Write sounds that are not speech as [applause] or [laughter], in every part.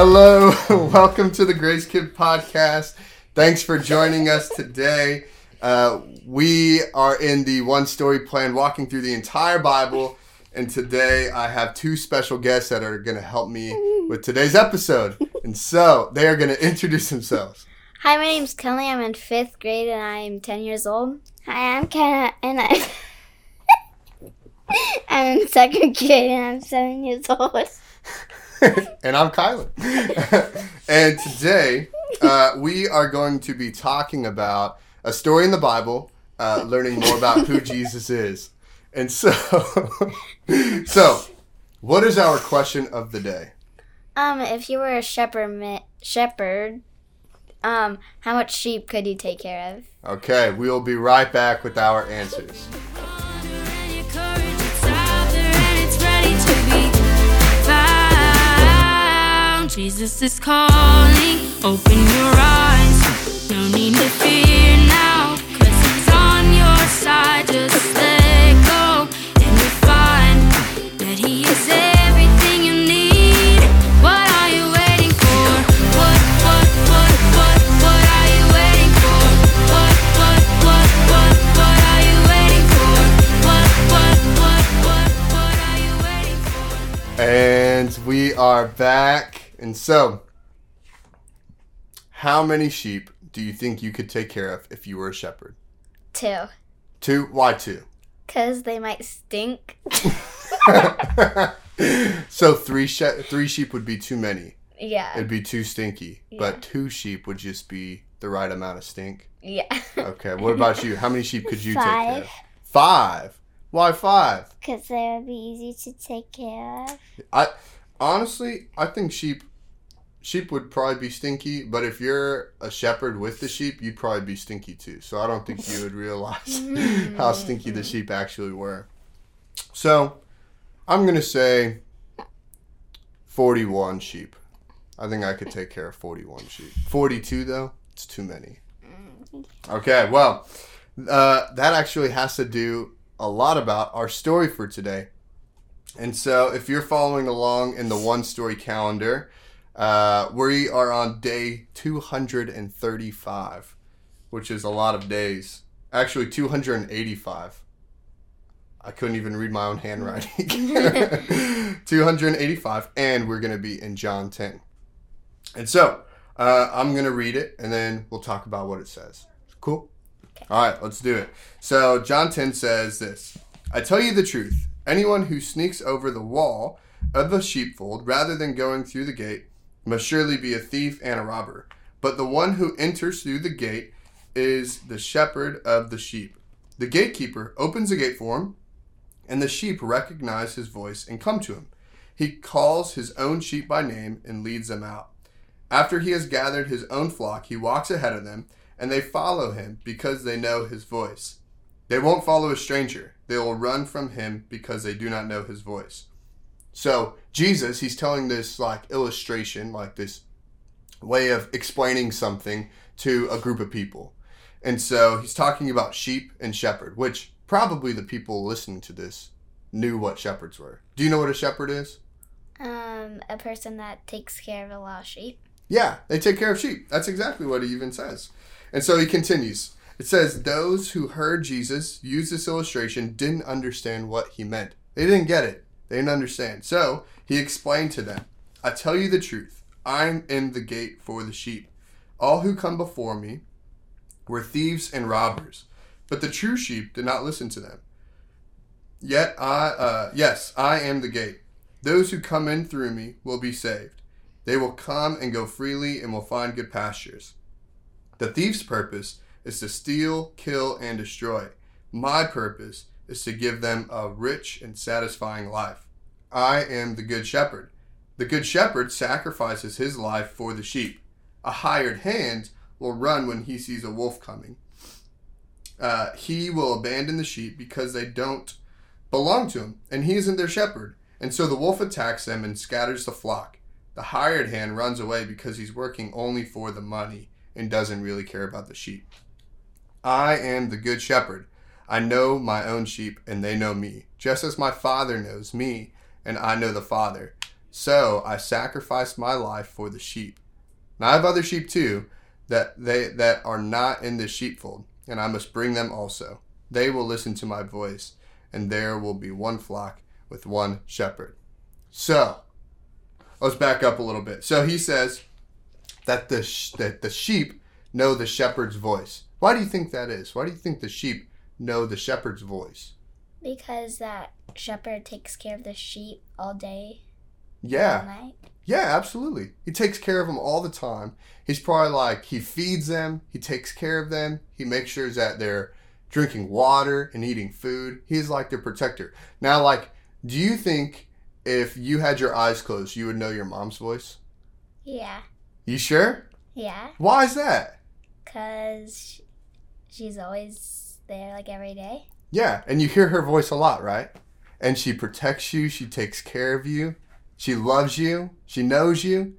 Hello, [laughs] welcome to the Grace Kid podcast. Thanks for joining us today. Uh, we are in the one story plan, walking through the entire Bible. And today I have two special guests that are going to help me with today's episode. And so they are going to introduce themselves. Hi, my name's Kenleigh. I'm in fifth grade and I'm 10 years old. Hi, I'm Kennady, and I'm, [laughs] I'm in second grade, and I'm seven years old. [laughs] [laughs] and I'm Kylan. [laughs] and today uh, we are going to be talking about a story in the Bible, uh, learning more about who [laughs] Jesus is. And so, so what is our question of the day? Um, if you were a shepherd, shepherd, um, how much sheep could you take care of? Okay, we will be right back with our answers. Jesus is calling, open your eyes. No need to fear now, cause he's on your side. Just let go, and you'll find that he is everything you need. What are you waiting for? What, what, what, what, what are you waiting for? What, what, what, what, what are you waiting for? What, what, what, what, what are you waiting for? And we are back. And so, how many sheep do you think you could take care of if you were a shepherd? Two. Two? Why two? Because they might stink. [laughs] so three she- three sheep would be too many. Yeah. It'd be too stinky. Yeah. But two sheep would just be the right amount of stink. Yeah. [laughs] Okay. What about you? How many sheep could you take care Five. of? Five. Why five? Because they would be easy to take care of. I honestly, I think sheep sheep would probably be stinky, but if you're a shepherd with the sheep, you'd probably be stinky too. So I don't think you would realize [laughs] how stinky the sheep actually were. So I'm gonna say 41 sheep. I think I could take care of 41 sheep. 42 though, it's too many. Okay, well, uh, that actually has to do a lot about our story for today. And so, if you're following along in the one story calendar, uh, we are on day 235, which is a lot of days. Actually, 285. I couldn't even read my own handwriting. [laughs] 285, and we're going to be in John 10. And so, uh, I'm going to read it, and then we'll talk about what it says. Cool? All right, let's do it. So, John 10 says this I tell you the truth. Anyone who sneaks over the wall of the sheepfold rather than going through the gate must surely be a thief and a robber. But the one who enters through the gate is the shepherd of the sheep. The gatekeeper opens the gate for him, and the sheep recognize his voice and come to him. He calls his own sheep by name and leads them out. After he has gathered his own flock, he walks ahead of them, and they follow him because they know his voice. They won't follow a stranger. They will run from him because they do not know his voice. So, Jesus, he's telling this like illustration, like this way of explaining something to a group of people. And so he's talking about sheep and shepherd, which probably the people listening to this knew what shepherds were. Do you know what a shepherd is? Um, a person that takes care of a lot of sheep. Yeah, they take care of sheep. That's exactly what he even says. And so he continues. It says, Those who heard Jesus use this illustration didn't understand what he meant. They didn't get it. They didn't understand. So he explained to them, I tell you the truth. I'm in the gate for the sheep. All who come before me were thieves and robbers, but the true sheep did not listen to them. Yet I, uh, yes, I am the gate. Those who come in through me will be saved. They will come and go freely and will find good pastures. The thief's purpose is to steal, kill, and destroy. My purpose is to give them a rich and satisfying life. I am the good shepherd. The good shepherd sacrifices his life for the sheep. A hired hand will run when he sees a wolf coming. Uh, he will abandon the sheep because they don't belong to him, and he isn't their shepherd. And so the wolf attacks them and scatters the flock. The hired hand runs away because he's working only for the money and doesn't really care about the sheep. I am the good shepherd. I know my own sheep, and they know me, just as my Father knows me, and I know the Father. So I sacrificed my life for the sheep. Now I have other sheep too that they that are not in this sheepfold, and I must bring them also. They will listen to my voice, and there will be one flock with one shepherd. So let's back up a little bit. So he says that the sh- that the sheep know the shepherd's voice. Why do you think that is? Why do you think the sheep know the shepherd's voice? Because that shepherd takes care of the sheep all day, Yeah, night. yeah, absolutely. He takes care of them all the time. He's probably like he feeds them, he takes care of them, he makes sure that they're drinking water and eating food. He's like their protector. Now, like, do you think if you had your eyes closed, you would know your mom's voice? Yeah. You sure? Yeah. Why is that? Because she's always there, like every day. Yeah, and you hear her voice a lot, right? And she protects you, she takes care of you, she loves you, she knows you.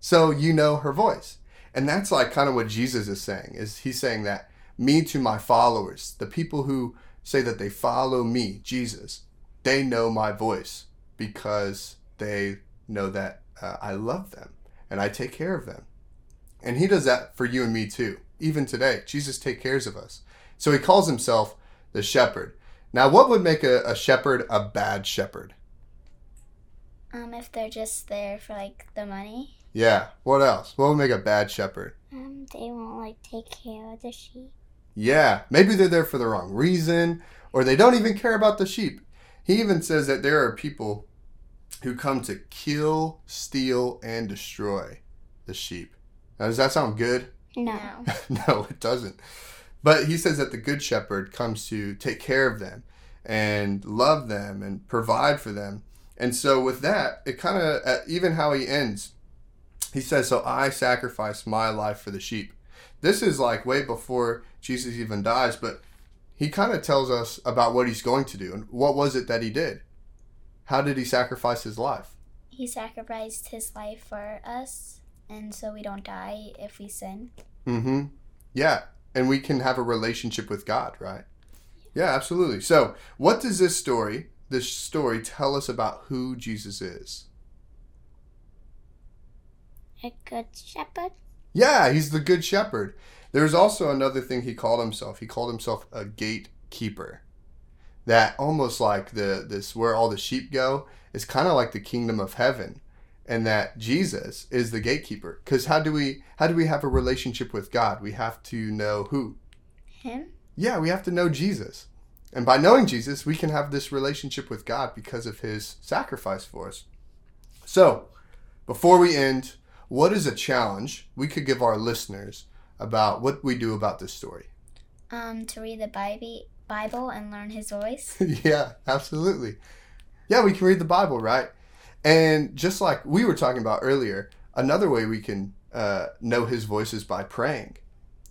So you know her voice. And that's like kind of what Jesus is saying. Is he's saying that me to my followers, the people who say that they follow me, Jesus, they know my voice because they know that uh, I love them and I take care of them. And he does that for you and me too. Even today, Jesus takes cares of us. So he calls himself the shepherd. Now, what would make a, a shepherd a bad shepherd? Um, if they're just there for like the money. Yeah. What else? What would make a bad shepherd? Um, they won't like take care of the sheep. Yeah. Maybe they're there for the wrong reason, or they don't even care about the sheep. He even says that there are people who come to kill, steal, and destroy the sheep. Now, does that sound good? No. [laughs] no, it doesn't. But he says that the good shepherd comes to take care of them and love them and provide for them. And so, with that, it kind of, uh, even how he ends, he says, So I sacrifice my life for the sheep. This is like way before Jesus even dies, but he kind of tells us about what he's going to do. And what was it that he did? How did he sacrifice his life? He sacrificed his life for us, and so we don't die if we sin. Mm-hmm. Yeah. And we can have a relationship with God, right? Yeah, absolutely. So, what does this story, this story, tell us about who Jesus is? A good shepherd. Yeah, he's the good shepherd. There's also another thing he called himself. He called himself a gatekeeper. That almost like the this where all the sheep go is kind of like the kingdom of heaven. And that Jesus is the gatekeeper. Because how do we how do we have a relationship with God? We have to know who? Him? Yeah, we have to know Jesus. And by knowing Jesus, we can have this relationship with God because of his sacrifice for us. So, before we end, what is a challenge we could give our listeners about what we do about this story? Um, to read the Bible, Bible and learn his voice. [laughs] yeah, absolutely. Yeah, we can read the Bible, right? And just like we were talking about earlier, another way we can uh, know His voice is by praying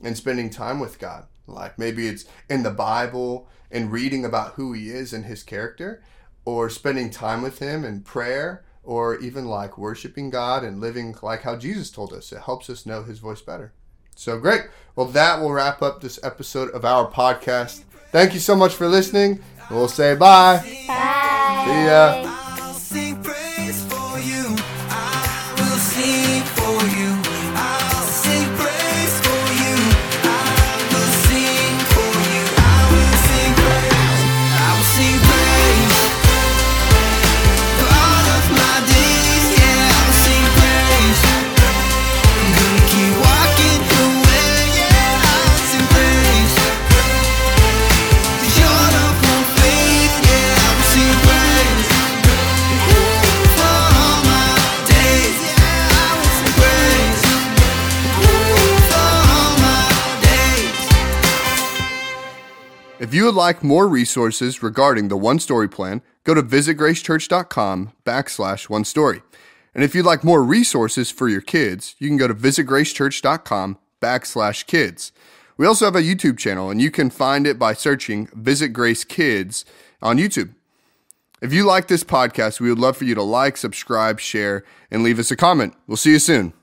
and spending time with God. Like maybe it's in the Bible and reading about who He is and His character, or spending time with Him in prayer, or even like worshiping God and living like how Jesus told us. It helps us know His voice better. So great. Well, that will wrap up this episode of our podcast. Thank you so much for listening. We'll say bye. Bye. See ya. Would like more resources regarding the One Story Plan, go to visitgracechurch.com backslash one story. And if you'd like more resources for your kids, you can go to visitgracechurch.com backslash kids. We also have a YouTube channel, and you can find it by searching Visit Grace Kids on YouTube. If you like this podcast, we would love for you to like, subscribe, share, and leave us a comment. We'll see you soon.